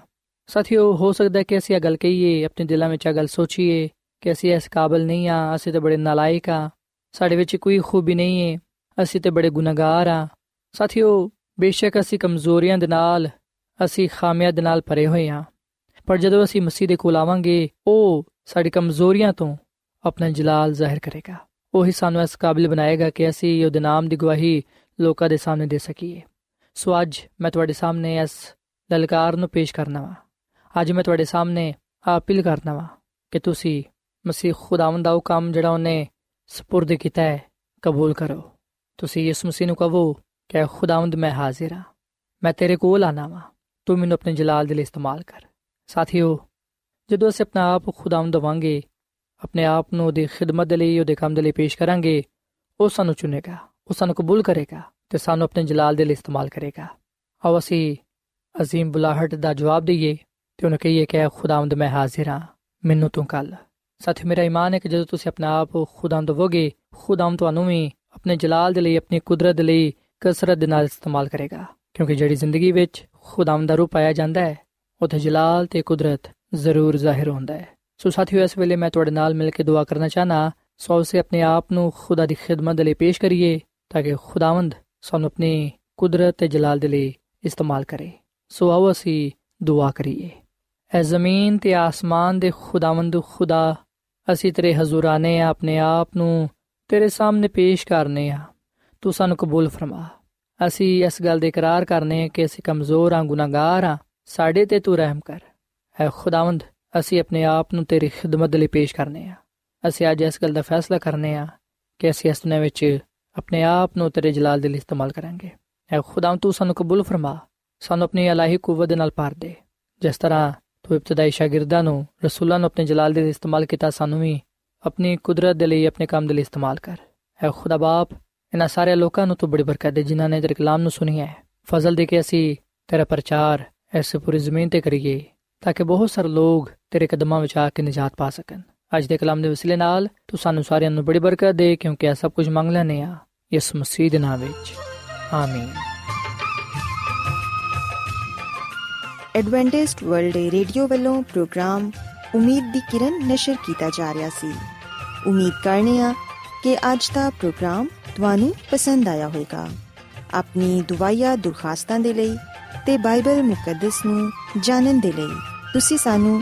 [SPEAKER 4] ਸਾਥੀਓ ਹੋ ਸਕਦਾ ਹੈ ਕਿ ਅਸੀਂ ਇਹ ਗੱਲ ਕਹੀਏ ਆਪਣੇ ਦਿਲਾਂ ਵਿੱਚ ਇਹ ਗੱਲ ਸੋਚੀਏ ਕਿ ਅਸੀਂ ਇਸ ਕਾਬਲ ਨਹੀਂ ਆ ਅਸੀਂ ਤਾਂ ਬੜੇ ਨਾਲਾਇਕ ਆ ਸਾਡੇ ਵਿੱਚ ਕੋਈ ਖੂਬੀ ਨਹੀਂ ਹੈ ਅਸੀਂ ਤੇ ਬੜੇ ਗੁਨਾਹਗਾਰ ਆ ਸਾਥੀਓ ਬੇਸ਼ੱਕ ਅਸੀਂ ਕਮਜ਼ੋਰੀਆਂ ਦੇ ਨਾਲ ਅਸੀਂ ਖਾਮੀਆਂ ਦੇ ਨਾਲ ਭਰੇ ਹੋਏ ਆ ਪਰ ਜਦੋਂ ਅਸੀਂ ਮਸੀਹ ਦੇ ਕੋਲ ਆਵਾਂਗੇ ਉਹ ਸਾਡੀ ਕਮਜ਼ੋਰੀਆਂ ਤੋਂ ਆਪਣਾ ਜਲਾਲ ਜ਼ਾਹਿਰ ਕਰੇਗਾ। ਉਹ ਹੀ ਸਾਨੂੰ ਇਸ ਕਾਬਿਲ ਬਣਾਏਗਾ ਕਿ ਅਸੀਂ ਉਹਦੇ ਨਾਮ ਦੀ ਗਵਾਹੀ ਲੋਕਾਂ ਦੇ ਸਾਹਮਣੇ ਦੇ ਸਕੀਏ। ਸੋ ਅੱਜ ਮੈਂ ਤੁਹਾਡੇ ਸਾਹਮਣੇ ਇਸ ਲਲਕਾਰ ਨੂੰ ਪੇਸ਼ ਕਰਨਾ ਵਾ। ਅੱਜ ਮੈਂ ਤੁਹਾਡੇ ਸਾਹਮਣੇ ਅਪੀਲ ਕਰਨਾ ਵਾ ਕਿ ਤੁਸੀਂ ਮਸੀਹ ਖੁਦਾਵੰਦ ਦਾ ਉਹ ਕੰਮ ਜਿਹੜਾ ਉਹਨੇ ਸਪੁਰਦ ਕੀਤਾ ਹੈ, ਕਬੂਲ ਕਰੋ। ਤੁਸੀਂ ਇਸ ਮਸੀਹ ਨੂੰ ਕਹੋ ਕਿ ਖੁਦਾਵੰਦ, ਮੈਂ ਹਾਜ਼ਰ ਹਾਂ। ਮੈਂ ਤੇਰੇ ਕੋਲ ਆਣਾ ਵਾ। ਤੂੰ ਮੈਨੂੰ ਆਪਣੇ ਜਲਾਲ ਦੇ ਲਈ ਇਸਤੇਮਾਲ ਕਰ। ਸਾਥੀਓ, ਜਦੋਂ ਅਸੀਂ ਆਪਣਾ ਆਪ ਖੁਦਾਵੰਦ ਦਵਾਂਗੇ ਆਪਣੇ ਆਪ ਨੂੰ ਉਹਦੀ ਖਿਦਮਤ ਦੇ ਲਈ, ਉਹਦੇ ਕੰਮ ਦੇ ਲਈ ਪੇਸ਼ ਕਰਾਂਗੇ। ਉਹ ਸਾਨੂੰ ਚੁਣੇਗਾ, ਉਹ ਸਾਨੂੰ ਕਬੂਲ ਕਰੇਗਾ ਤੇ ਸਾਨੂੰ ਆਪਣੇ ਜਲਾਲ ਦੇ ਲਈ ਇਸਤੇਮਾਲ ਕਰੇਗਾ। ਆਓ ਅਸੀਂ ਅਜ਼ੀਮ ਬੁਲਾਹਟ ਦਾ ਜਵਾਬ ਦਈਏ ਤੇ ਉਹਨੂੰ ਕਹੀਏ ਕਿ ਖੁਦਾਵੰਦ, ਮੈਂ ਹਾਜ਼ਰ ਹਾਂ। ਮੈਨੂੰ ਤੂੰ ਕੱਲ ਸਾਥੀ ਮੇਰਾ ਈਮਾਨ ਹੈ ਕਿ ਜਦੋਂ ਤੁਸੀਂ ਆਪਣਾ ਆਪ ਖੁਦਾਵੰਦ ਦਵੋਗੇ ਖੁਦਾਵੰਦ ਤੁਹਾਨੂੰ ਵੀ ਆਪਣੇ ਜਲਾਲ ਦੇ ਲਈ, ਆਪਣੀ ਕੁਦਰਤ ਦੇ ਲਈ ਕਸਰਤ ਦੇ ਨਾਲ ਇਸਤੇਮਾਲ ਕਰੇਗਾ। ਕਿਉਂਕਿ ਜਿਹੜੀ ਜ਼ਿੰਦਗੀ ਵਿੱਚ ਖੁਦਾਵੰਦ ਦਾ ਰੂਪ ਪਾਇਆ ਜਾਂਦਾ ਹੈ, ਉੱਥੇ ਜਲਾਲ ਤੇ ਕੁਦਰਤ ਜ਼ਰੂਰ ਜ਼ਾਹਿਰ ਹੁੰਦਾ ਹੈ। ਸੋ ਸਾਥੀਓ, ਇਸ ਵੇਲੇ ਮੈਂ ਤੁਹਾਡੇ ਨਾਲ ਮਿਲ ਕੇ ਦੁਆ ਕਰਨਾ ਚਾਹਨਾ ਸੋ ਸੇ ਆਪਣੇ ਆਪ ਨੂੰ ਖੁਦਾ ਦੀ ਖਿਦਮਤ ਦੇ ਲਈ ਪੇਸ਼ ਕਰੀਏ, ਤਾਂ ਕਿ ਖੁਦਾਵੰਦ ਸਾਨੂੰ ਆਪਣੀ ਕੁਦਰਤ ਤੇ ਜਲਾਲ ਦੇ ਲਈ ਇਸਤੇਮਾਲ ਕਰੇ। ਸੋ ਆਓ ਅਸੀਂ ਦੁਆ ਕਰੀਏ। ਐ ਜ਼ਮੀਨ ਤੇ ਆਸਮਾਨ ਦੇ ਖੁਦਾਵੰਦ ਖੁਦਾ, ਅਸੀਂ ਤੇਰੇ ਹਜ਼ੂਰਾਨੇ ਆ, ਆਪਣੇ ਆਪ ਨੂੰ ਤੇਰੇ ਸਾਹਮਣੇ ਪੇਸ਼ ਕਰਨੇ ਆ। ਤੂੰ ਸਾਨੂੰ ਕਬੂਲ ਫਰਮਾ। ਅਸੀਂ ਇਸ ਗੱਲ ਦੇ ਇਕਰਾਰ ਕਰਨੇ ਕਿ ਅਸੀਂ ਕਮਜ਼ੋਰ ਆ, ਗੁਨਾਹਗਾਰ ਆ, ਸਾਡੇ ਤੇ ਤੂੰ ਰਹਿਮ ਕਰ। ਐ ਖੁਦਾਵੰਦ ਅਸੀਂ ਆਪਣੇ ਆਪ ਨੂੰ ਤੇਰੀ ਖਿਦਮਤ ਲਈ ਪੇਸ਼ ਕਰਨੇ ਆ। ਅਸੀਂ ਅੱਜ ਇਸ ਗੱਲ ਦਾ ਫੈਸਲਾ ਕਰਨੇ ਆ ਕਿ ਅਸੀਂ ਇਸ ਦੁਨੀਆਂ ਵਿੱਚ ਆਪਣੇ ਆਪ ਨੂੰ ਤੇਰੇ ਜਲਾਲ ਦੇ ਲਈ ਇਸਤੇਮਾਲ ਕਰਾਂਗੇ। ਐ ਖੁਦਾਵੰਦ ਤੂੰ ਸਾਨੂੰ ਕਬੂਲ ਫਰਮਾ। ਸਾਨੂੰ ਆਪਣੀ ਇਲਾਹੀ ਕੂਵਤ ਨਾਲ ਪਾਰ ਦੇ। ਜਿਸ ਤਰ੍ਹਾਂ ਤੂੰ ਇਬਤਦਾਈ ਸ਼ਾਗਿਰਦਾਂ ਨੂੰ, ਰਸੂਲਾਂ ਨੂੰ ਆਪਣੇ ਜਲਾਲ ਦੇ ਲਈ ਇਸਤੇਮਾਲ ਕੀਤਾ, ਸਾਨੂੰ ਵੀ ਆਪਣੀ ਕੁਦਰਤ ਦੇ ਲਈ, ਆਪਣੇ ਕੰਮ ਦੇ ਲਈ ਇਸਤੇਮਾਲ ਕਰ। ਐ ਖੁਦਾ ਬਾਪ, ਇਹਨਾਂ ਸਾਰੇ ਲੋਕਾਂ ਨੂੰ ਤੂੰ ਬੜੀ ਬਰਕਤ ਦੇ, ਜਿਨ੍ਹਾਂ ਨੇ ਤੇਰੇ ਕਲਾਮ ਨੂੰ ਸੁਣੀ ਹੈ। ਫਜ਼ਲ ਦੇ ਕੇ ਅਸੀਂ ਤੇਰਾ ਪ੍ਰਚਾਰ ਐਸੇ ਪੂਰੀ ਜ਼ਮੀਨ ਤੇ ਕਰੀਏ, ਤਾਂ ਕਿ ਬਹੁਤ ਸਾਰੇ ਲੋਕ ਤੇਰੇ ਕਦਮਾਂ ਵਿੱਚ ਆ ਕੇ ਨਜਾਤ ਪਾ ਸਕਣ। ਅੱਜ ਦੇ ਕਲਾਮ ਦੇ ਵਸਿਲੇ ਨਾਲ ਤੂੰ ਸਾਨੂੰ ਸਾਰਿਆਂ ਨੂੰ ਬੜੀ ਬਰਕਤ ਦੇ, ਕਿਉਂਕਿ ਇਹ ਸਭ ਕੁਝ ਮੰਗ ਲੈਨੇ ਆ ਇਸ ਮਸੀਹ ਦੇ ਨਾਮ ਵਿੱਚ। ਆਮੀਨ।
[SPEAKER 1] ਐਡਵੈਂਟਿਸਟ ਵਰਲਡ ਰੇਡੀਓ ਵੱਲੋਂ ਪ੍ਰੋਗਰਾਮ ਉਮੀਦ ਦੀ ਕਿਰਨ ਨਿਸ਼ਰ ਕੀਤਾ ਜਾ ਰਿਹਾ ਸੀ। ਉਮੀਦ ਕਰਨੇ ਆ ਕਿ ਅੱਜ ਦਾ ਪ੍ਰੋਗਰਾਮ ਤੁਹਾਨੂੰ ਪਸੰਦ ਆਇਆ ਹੋਵੇਗਾ। ਆਪਣੀ ਦੁਆਇਆ ਦੁਰਖਾਸਤਾਂ ਦੇ ਲਈ ਤੇ ਬਾਈਬਲ ਮੁਕੱਦਸ ਨੂੰ ਜਾਣਨ ਦੇ ਲਈ ਤੁਸੀਂ ਸਾਨੂੰ